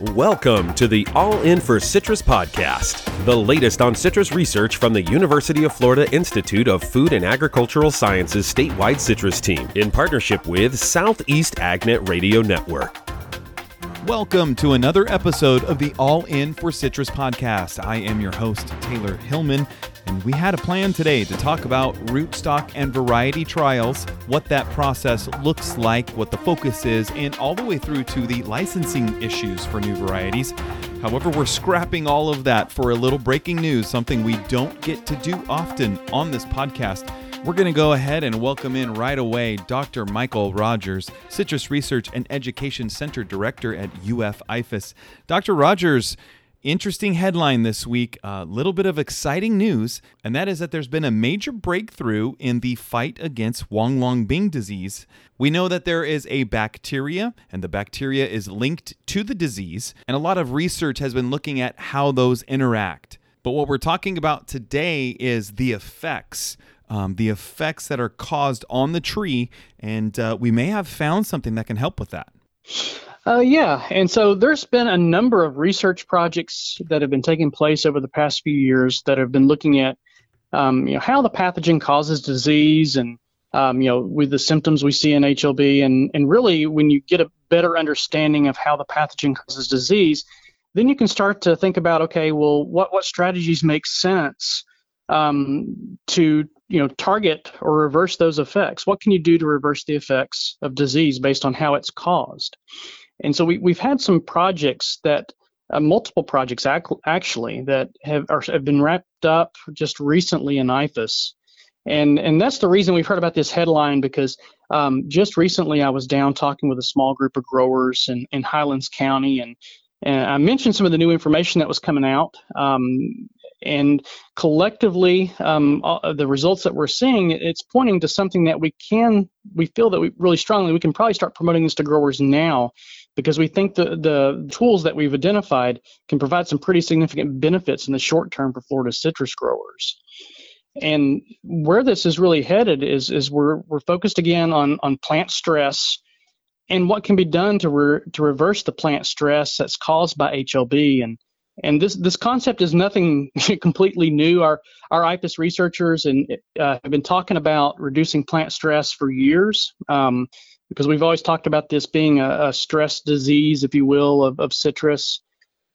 Welcome to the All In for Citrus podcast, the latest on citrus research from the University of Florida Institute of Food and Agricultural Sciences statewide citrus team in partnership with Southeast AgNet Radio Network. Welcome to another episode of the All In for Citrus podcast. I am your host, Taylor Hillman, and we had a plan today to talk about rootstock and variety trials, what that process looks like, what the focus is, and all the way through to the licensing issues for new varieties. However, we're scrapping all of that for a little breaking news, something we don't get to do often on this podcast. We're going to go ahead and welcome in right away Dr. Michael Rogers, Citrus Research and Education Center Director at UF IFAS. Dr. Rogers, Interesting headline this week, a little bit of exciting news, and that is that there's been a major breakthrough in the fight against huanglongbing disease. We know that there is a bacteria, and the bacteria is linked to the disease, and a lot of research has been looking at how those interact. But what we're talking about today is the effects. Um, the effects that are caused on the tree, and uh, we may have found something that can help with that. Uh, yeah, and so there's been a number of research projects that have been taking place over the past few years that have been looking at, um, you know, how the pathogen causes disease and, um, you know, with the symptoms we see in HLB, and and really when you get a better understanding of how the pathogen causes disease, then you can start to think about, okay, well, what what strategies make sense um, to you know target or reverse those effects? What can you do to reverse the effects of disease based on how it's caused? And so we, we've had some projects that, uh, multiple projects ac- actually, that have, are, have been wrapped up just recently in IFAS. And, and that's the reason we've heard about this headline because um, just recently I was down talking with a small group of growers in, in Highlands County and, and I mentioned some of the new information that was coming out. Um, and collectively, um, the results that we're seeing, it's pointing to something that we can, we feel that we really strongly, we can probably start promoting this to growers now because we think the, the tools that we've identified can provide some pretty significant benefits in the short term for Florida citrus growers. And where this is really headed is, is we're, we're focused again on, on plant stress and what can be done to, re, to reverse the plant stress that's caused by HLB. And, and this, this concept is nothing completely new. Our, our IFAS researchers and, uh, have been talking about reducing plant stress for years. Um, because we've always talked about this being a, a stress disease, if you will, of, of citrus.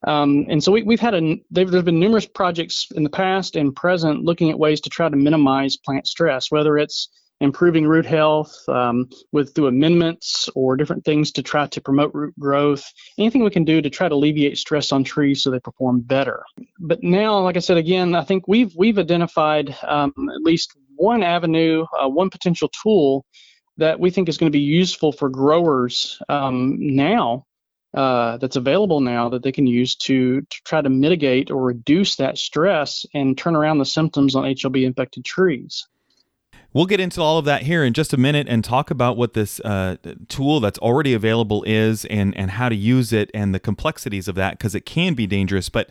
Um, and so we, have had a there's been numerous projects in the past and present looking at ways to try to minimize plant stress, whether it's improving root health um, with through amendments or different things to try to promote root growth. Anything we can do to try to alleviate stress on trees so they perform better. But now, like I said again, I think we've we've identified um, at least one avenue, uh, one potential tool that we think is going to be useful for growers um, now uh, that's available now that they can use to, to try to mitigate or reduce that stress and turn around the symptoms on HLB infected trees. We'll get into all of that here in just a minute and talk about what this uh, tool that's already available is and, and how to use it and the complexities of that because it can be dangerous. But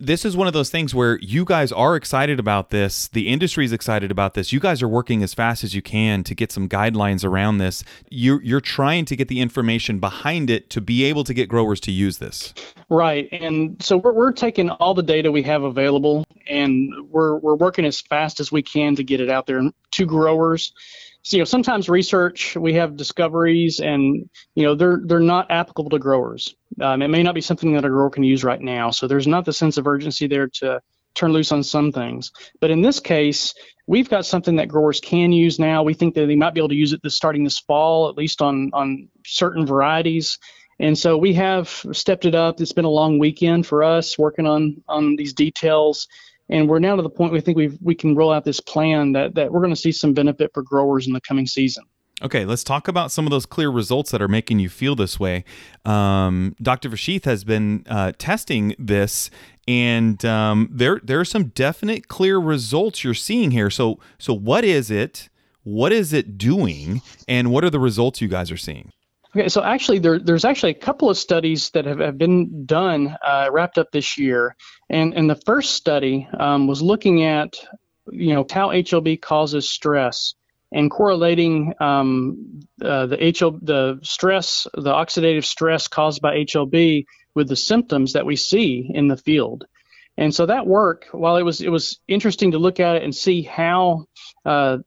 this is one of those things where you guys are excited about this. The industry is excited about this. You guys are working as fast as you can to get some guidelines around this. You're, you're trying to get the information behind it to be able to get growers to use this. Right. And so we're, we're taking all the data we have available and we're, we're working as fast as we can to get it out there to growers so, you know, sometimes research we have discoveries, and you know they're they're not applicable to growers. Um, it may not be something that a grower can use right now. So there's not the sense of urgency there to turn loose on some things. But in this case, we've got something that growers can use now. We think that they might be able to use it this starting this fall, at least on on certain varieties. And so we have stepped it up. It's been a long weekend for us working on on these details and we're now to the point we think we we can roll out this plan that that we're going to see some benefit for growers in the coming season. Okay, let's talk about some of those clear results that are making you feel this way. Um, Dr. Vashisth has been uh, testing this, and um, there there are some definite clear results you're seeing here. So so what is it? What is it doing? And what are the results you guys are seeing? Okay, so actually, there, there's actually a couple of studies that have, have been done, uh, wrapped up this year, and and the first study um, was looking at, you know, how HLB causes stress and correlating um, uh, the HL, the stress, the oxidative stress caused by HLB with the symptoms that we see in the field. And so that work, while it was it was interesting to look at it and see how uh,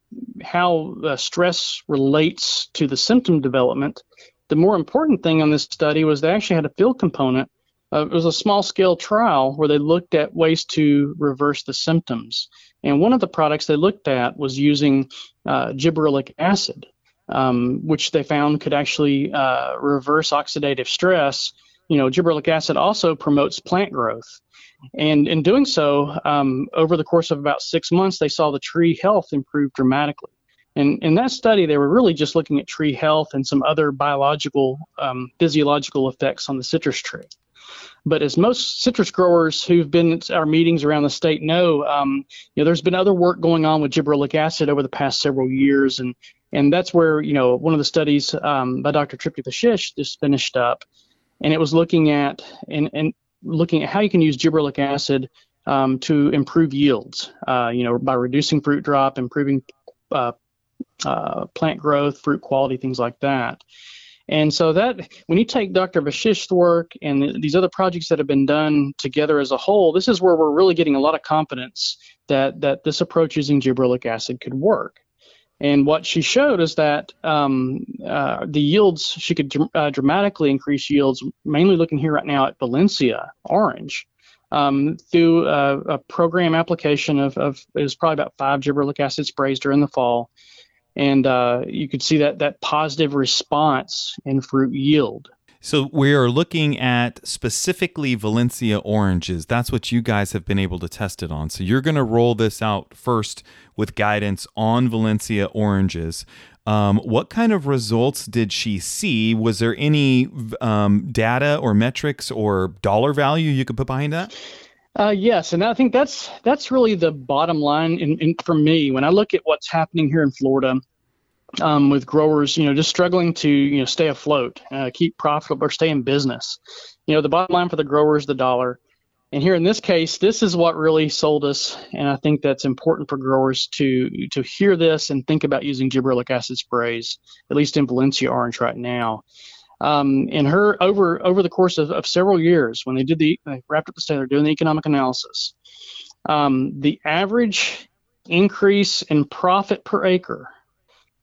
how uh, stress relates to the symptom development, the more important thing on this study was they actually had a field component. Uh, it was a small scale trial where they looked at ways to reverse the symptoms. And one of the products they looked at was using uh, gibberellic acid, um, which they found could actually uh, reverse oxidative stress. You know, gibberellic acid also promotes plant growth. And in doing so, um, over the course of about six months, they saw the tree health improve dramatically. And in that study, they were really just looking at tree health and some other biological, um, physiological effects on the citrus tree. But as most citrus growers who've been at our meetings around the state know, um, you know, there's been other work going on with gibberellic acid over the past several years, and and that's where you know one of the studies um, by Dr. Tripti Vashisth just finished up, and it was looking at and and looking at how you can use gibberellic acid um, to improve yields, uh, you know, by reducing fruit drop, improving uh, uh, plant growth, fruit quality, things like that. And so that when you take Dr. Vashisth's work and these other projects that have been done together as a whole, this is where we're really getting a lot of confidence that that this approach using gibberellic acid could work. And what she showed is that um, uh, the yields, she could dr- uh, dramatically increase yields, mainly looking here right now at Valencia orange, um, through a, a, program application of, of, it was probably about five gibberellic acid sprays during the fall and uh, you could see that that positive response in fruit yield. So we are looking at specifically Valencia oranges. That's what you guys have been able to test it on. So you're going to roll this out first with guidance on Valencia oranges. Um, what kind of results did she see? Was there any um, data or metrics or dollar value you could put behind that? Uh, yes, and I think that's that's really the bottom line in, in, for me when I look at what's happening here in Florida um, with growers, you know, just struggling to you know stay afloat, uh, keep profitable, or stay in business. You know, the bottom line for the grower is the dollar. And here in this case, this is what really sold us, and I think that's important for growers to to hear this and think about using gibberellic acid sprays, at least in Valencia orange right now. Um, in her over over the course of, of several years, when they did the they wrapped up the study, they're doing the economic analysis. Um, the average increase in profit per acre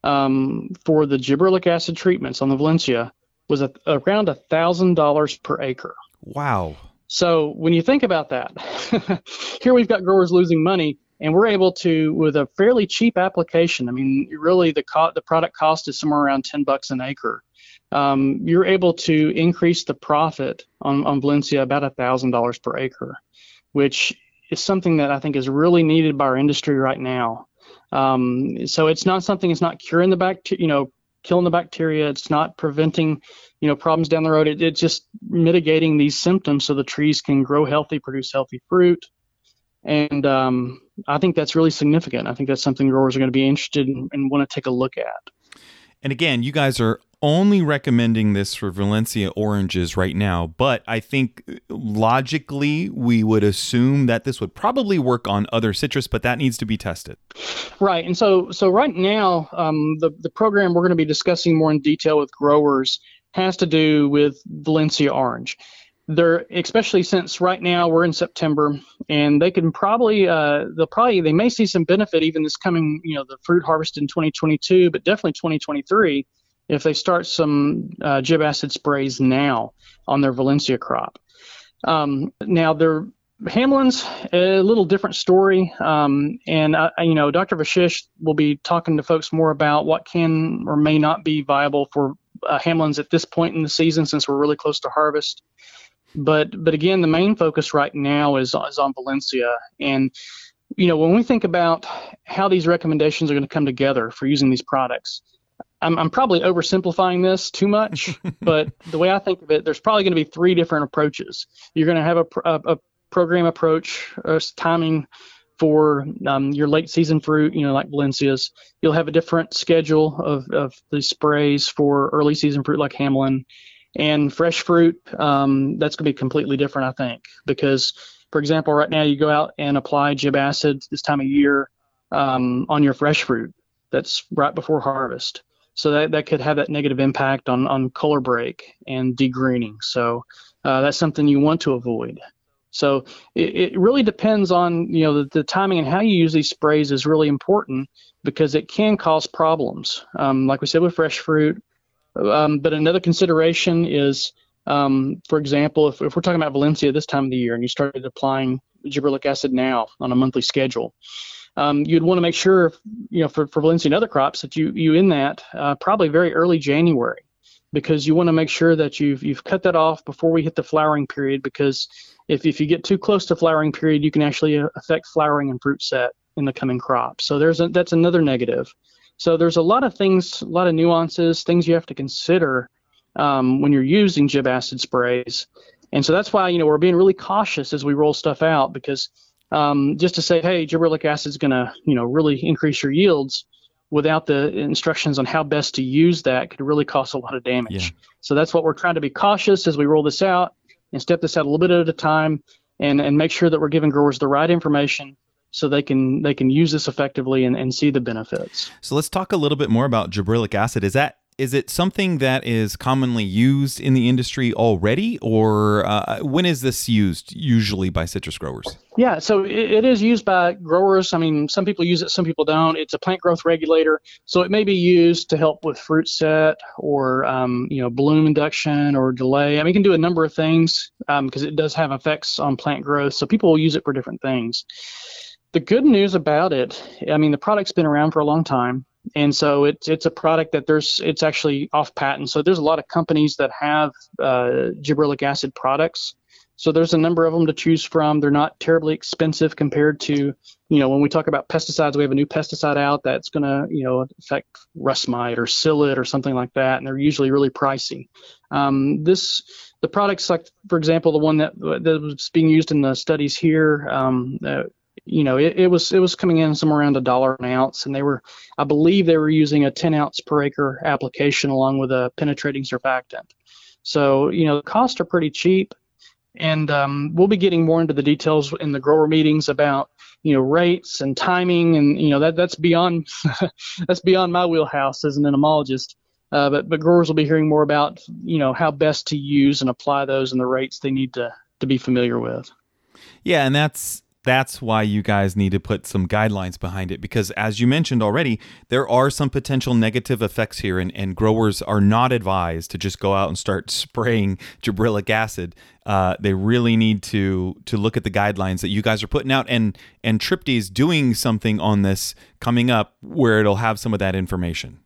um, for the gibberellic acid treatments on the Valencia was a, around a thousand dollars per acre. Wow. So when you think about that, here we've got growers losing money, and we're able to, with a fairly cheap application. I mean, really the co- the product cost is somewhere around ten bucks an acre um, you're able to increase the profit on, on Valencia about a $1,000 per acre, which is something that I think is really needed by our industry right now. Um, so it's not something, it's not curing the bacteria, you know, killing the bacteria. It's not preventing, you know, problems down the road. It, it's just mitigating these symptoms so the trees can grow healthy, produce healthy fruit. And um, I think that's really significant. I think that's something growers are going to be interested in and want to take a look at. And again, you guys are only recommending this for Valencia oranges right now, but I think logically we would assume that this would probably work on other citrus, but that needs to be tested. Right, and so so right now um, the the program we're going to be discussing more in detail with growers has to do with Valencia orange. They're especially since right now we're in September, and they can probably uh, they'll probably they may see some benefit even this coming you know the fruit harvest in 2022, but definitely 2023 if they start some uh, gib acid sprays now on their Valencia crop. Um, now, their Hamlin's a little different story, um, and uh, you know, Dr. Vashisth will be talking to folks more about what can or may not be viable for uh, Hamlin's at this point in the season, since we're really close to harvest. But but again, the main focus right now is is on Valencia, and you know, when we think about how these recommendations are going to come together for using these products, I'm, I'm probably oversimplifying this too much, but the way I think of it, there's probably going to be three different approaches. You're going to have a, a, a program approach, uh, timing for um, your late season fruit, you know, like Valencias. You'll have a different schedule of, of the sprays for early season fruit like Hamlin. And fresh fruit, um, that's going to be completely different, I think, because, for example, right now you go out and apply gib acid this time of year um, on your fresh fruit that's right before harvest. So that, that could have that negative impact on, on color break and degreening. So uh, that's something you want to avoid. So it, it really depends on you know the, the, timing and how you use these sprays is really important because it can cause problems. Um, like we said with fresh fruit, um, but another consideration is, um, for example, if, if, we're talking about Valencia this time of the year and you started applying gibberellic acid now on a monthly schedule, um, you'd want to make sure, you know, for, for Valencia and other crops that you you in that uh, probably very early January because you want to make sure that you've you've cut that off before we hit the flowering period because if, if you get too close to flowering period you can actually uh, affect flowering and fruit set in the coming crop. So there's a, that's another negative. So there's a lot of things a lot of nuances things you have to consider um, when you're using gib acid sprays. And so that's why you know we're being really cautious as we roll stuff out because um, just to say hey gibberellic acid is going to you know really increase your yields without the instructions on how best to use that could really cause a lot of damage. Yeah. So that's what we're trying to be cautious as we roll this out and step this out a little bit at a time and, and make sure that we're giving growers the right information so they can they can use this effectively and, and see the benefits. So let's talk a little bit more about gibberellic acid. Is that is it something that is commonly used in the industry already, or uh, when is this used usually by citrus growers? Yeah, so it, it is used by growers. I mean, some people use it, some people don't. It's a plant growth regulator, so it may be used to help with fruit set or um, you know bloom induction or delay. I mean, it can do a number of things because um, it does have effects on plant growth. So people will use it for different things. The good news about it, I mean, the product's been around for a long time and so it's it's a product that there's it's actually off patent. So there's a lot of companies that have uh, gibberellic acid products. So there's a number of them to choose from. They're not terribly expensive compared to you know when we talk about pesticides, we have a new pesticide out that's going to you know affect rust mite or psyllid or something like that, and they're usually really pricey. Um, this the products like for example the one that that was being used in the studies here um, uh, you know, it, it, was it was coming in somewhere around a dollar an ounce, and they were, I believe, they were using a 10 ounce per acre application along with a penetrating surfactant. So you know, the costs are pretty cheap, and um, we'll be getting more into the details in the grower meetings about you know rates and timing, and you know that that's beyond that's beyond my wheelhouse as an entomologist. Uh, but but growers will be hearing more about you know how best to use and apply those and the rates they need to to be familiar with. Yeah, and that's that's why you guys need to put some guidelines behind it because as you mentioned already there are some potential negative effects here and, and growers are not advised to just go out and start spraying gibberellic acid. Uh, they really need to to look at the guidelines that you guys are putting out and and Tripti is doing something on this coming up where it'll have some of that information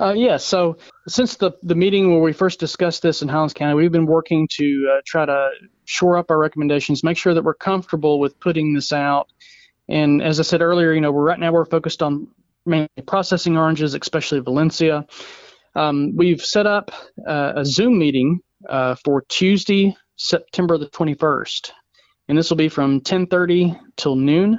uh, yeah, so since the, the meeting where we first discussed this in Highlands County, we've been working to uh, try to shore up our recommendations, make sure that we're comfortable with putting this out. And as I said earlier, you know, we're right now we're focused on mainly processing oranges, especially Valencia. Um, we've set up uh, a Zoom meeting uh, for Tuesday, September the 21st, and this will be from 10:30 till noon.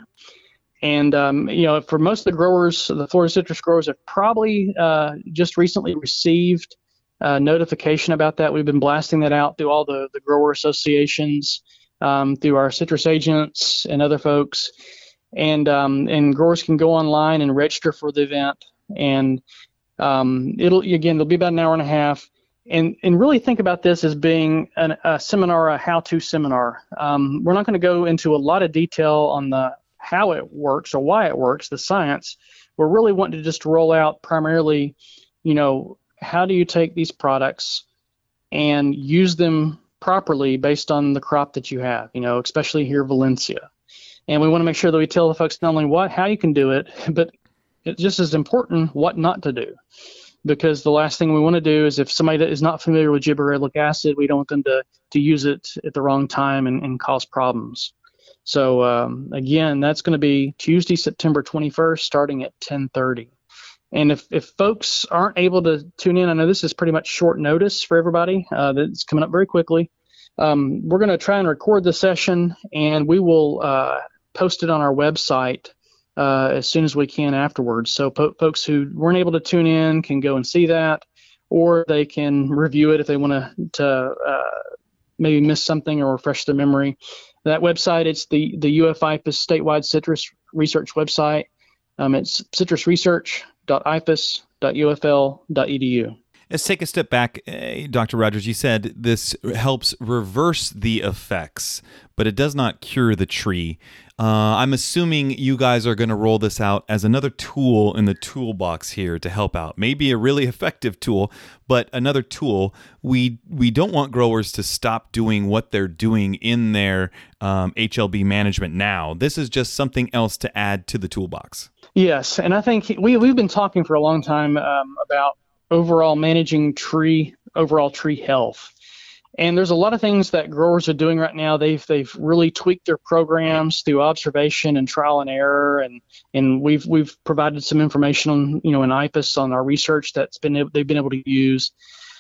And um, you know, for most of the growers, the Florida citrus growers have probably uh, just recently received uh, notification about that. We've been blasting that out through all the, the grower associations, um, through our citrus agents and other folks. And um, and growers can go online and register for the event. And um, it'll again, it'll be about an hour and a half. And and really think about this as being an, a seminar, a how-to seminar. Um, we're not going to go into a lot of detail on the how it works or why it works, the science. We're really wanting to just roll out primarily, you know, how do you take these products and use them properly based on the crop that you have, you know, especially here Valencia. And we want to make sure that we tell the folks not only what, how you can do it, but it's just as important what not to do. Because the last thing we want to do is if somebody is not familiar with gibberellic acid, we don't want them to, to use it at the wrong time and, and cause problems. So um, again, that's going to be Tuesday, September 21st, starting at 10:30. And if, if folks aren't able to tune in, I know this is pretty much short notice for everybody. Uh, that's coming up very quickly. Um, we're going to try and record the session, and we will uh, post it on our website uh, as soon as we can afterwards. So po- folks who weren't able to tune in can go and see that, or they can review it if they want to uh, maybe miss something or refresh their memory that website. It's the the UF statewide citrus research website. Um, it's citrusresearch.ifas.ufl.edu. Let's take a step back. Uh, Dr. Rogers, you said this helps reverse the effects, but it does not cure the tree. Uh, I'm assuming you guys are going to roll this out as another tool in the toolbox here to help out. Maybe a really effective tool, but another tool. We we don't want growers to stop doing what they're doing in their um, HLB management now. This is just something else to add to the toolbox. Yes, and I think we we've been talking for a long time um, about overall managing tree overall tree health. And there's a lot of things that growers are doing right now. They've they've really tweaked their programs through observation and trial and error, and and we've we've provided some information on you know in IFAS on our research that's been they've been able to use.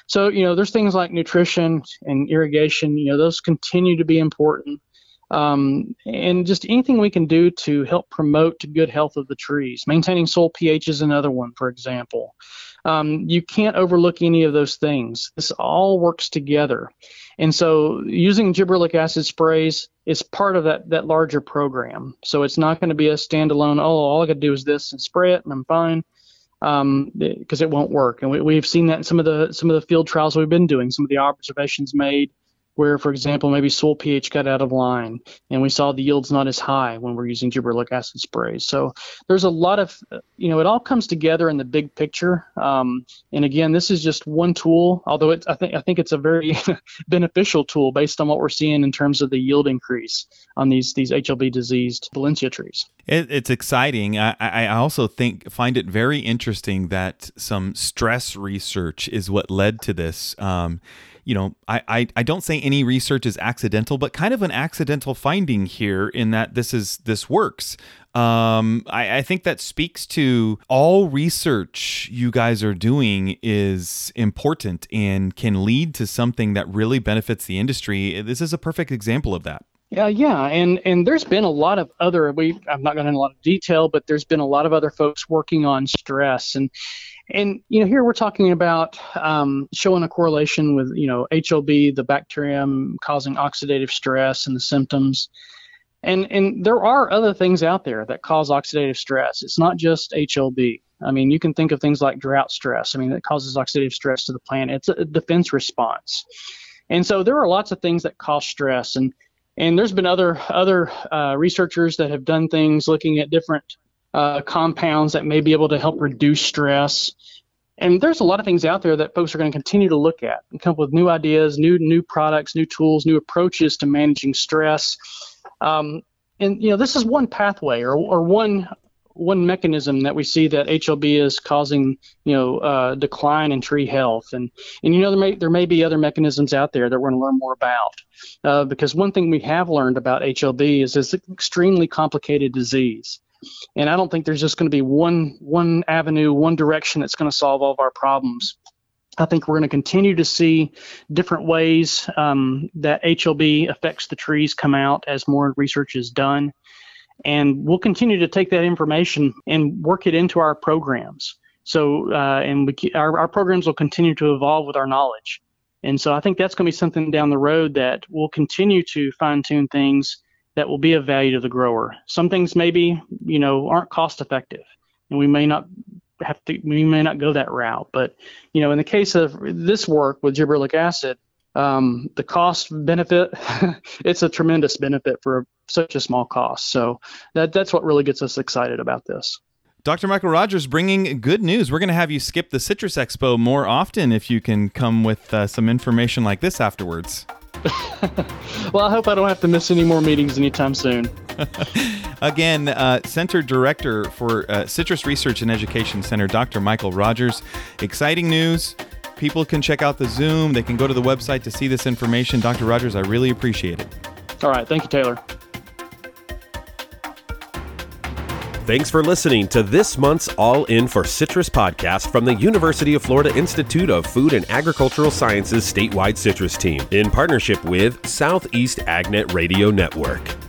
So you know there's things like nutrition and irrigation. You know those continue to be important, um, and just anything we can do to help promote good health of the trees. Maintaining soil pH is another one, for example. Um, you can't overlook any of those things. This all works together. And so using gibberellic acid sprays is part of that, that larger program. So it's not going to be a standalone, oh, all I got to do is this and spray it and I'm fine. Um, because it won't work. And we, we've seen that in some of the some of the field trials we've been doing, some of the observations made where, for example, maybe soil pH got out of line and we saw the yields not as high when we're using gibberellic acid sprays. So there's a lot of, you know, it all comes together in the big picture. Um, and again, this is just one tool, although it, I think I think it's a very beneficial tool based on what we're seeing in terms of the yield increase on these these HLB diseased Valencia trees. It, it's exciting. I, I also think find it very interesting that some stress research is what led to this. Um, you know, I, I, I don't say any research is accidental, but kind of an accidental finding here in that this is this works. Um, I, I think that speaks to all research you guys are doing is important and can lead to something that really benefits the industry. This is a perfect example of that. Yeah, yeah, and and there's been a lot of other we I'm not going into a lot of detail, but there's been a lot of other folks working on stress and and you know, here we're talking about um, showing a correlation with you know HLB, the bacterium causing oxidative stress and the symptoms. And and there are other things out there that cause oxidative stress. It's not just HLB. I mean, you can think of things like drought stress. I mean, that causes oxidative stress to the plant. It's a defense response. And so there are lots of things that cause stress. And and there's been other other uh, researchers that have done things looking at different uh, compounds that may be able to help reduce stress. And there's a lot of things out there that folks are going to continue to look at and come up with new ideas, new new products, new tools, new approaches to managing stress. Um, and you know, this is one pathway or, or one one mechanism that we see that HLB is causing, you know, uh, decline in tree health, and and you know there may there may be other mechanisms out there that we're going to learn more about, uh, because one thing we have learned about HLB is it's an extremely complicated disease, and I don't think there's just going to be one one avenue, one direction that's going to solve all of our problems. I think we're going to continue to see different ways um, that HLB affects the trees come out as more research is done. And we'll continue to take that information and work it into our programs. So, uh, and we, our, our programs will continue to evolve with our knowledge. And so I think that's going to be something down the road that we'll continue to fine tune things that will be of value to the grower. Some things maybe, you know, aren't cost effective and we may not have to, we may not go that route. But, you know, in the case of this work with gibberellic acid, um, the cost benefit, it's a tremendous benefit for such a small cost. So that, that's what really gets us excited about this. Dr. Michael Rogers bringing good news. We're going to have you skip the Citrus Expo more often if you can come with uh, some information like this afterwards. well, I hope I don't have to miss any more meetings anytime soon. Again, uh, Center Director for uh, Citrus Research and Education Center, Dr. Michael Rogers. Exciting news. People can check out the Zoom. They can go to the website to see this information. Dr. Rogers, I really appreciate it. All right. Thank you, Taylor. Thanks for listening to this month's All In for Citrus podcast from the University of Florida Institute of Food and Agricultural Sciences statewide citrus team in partnership with Southeast AgNet Radio Network.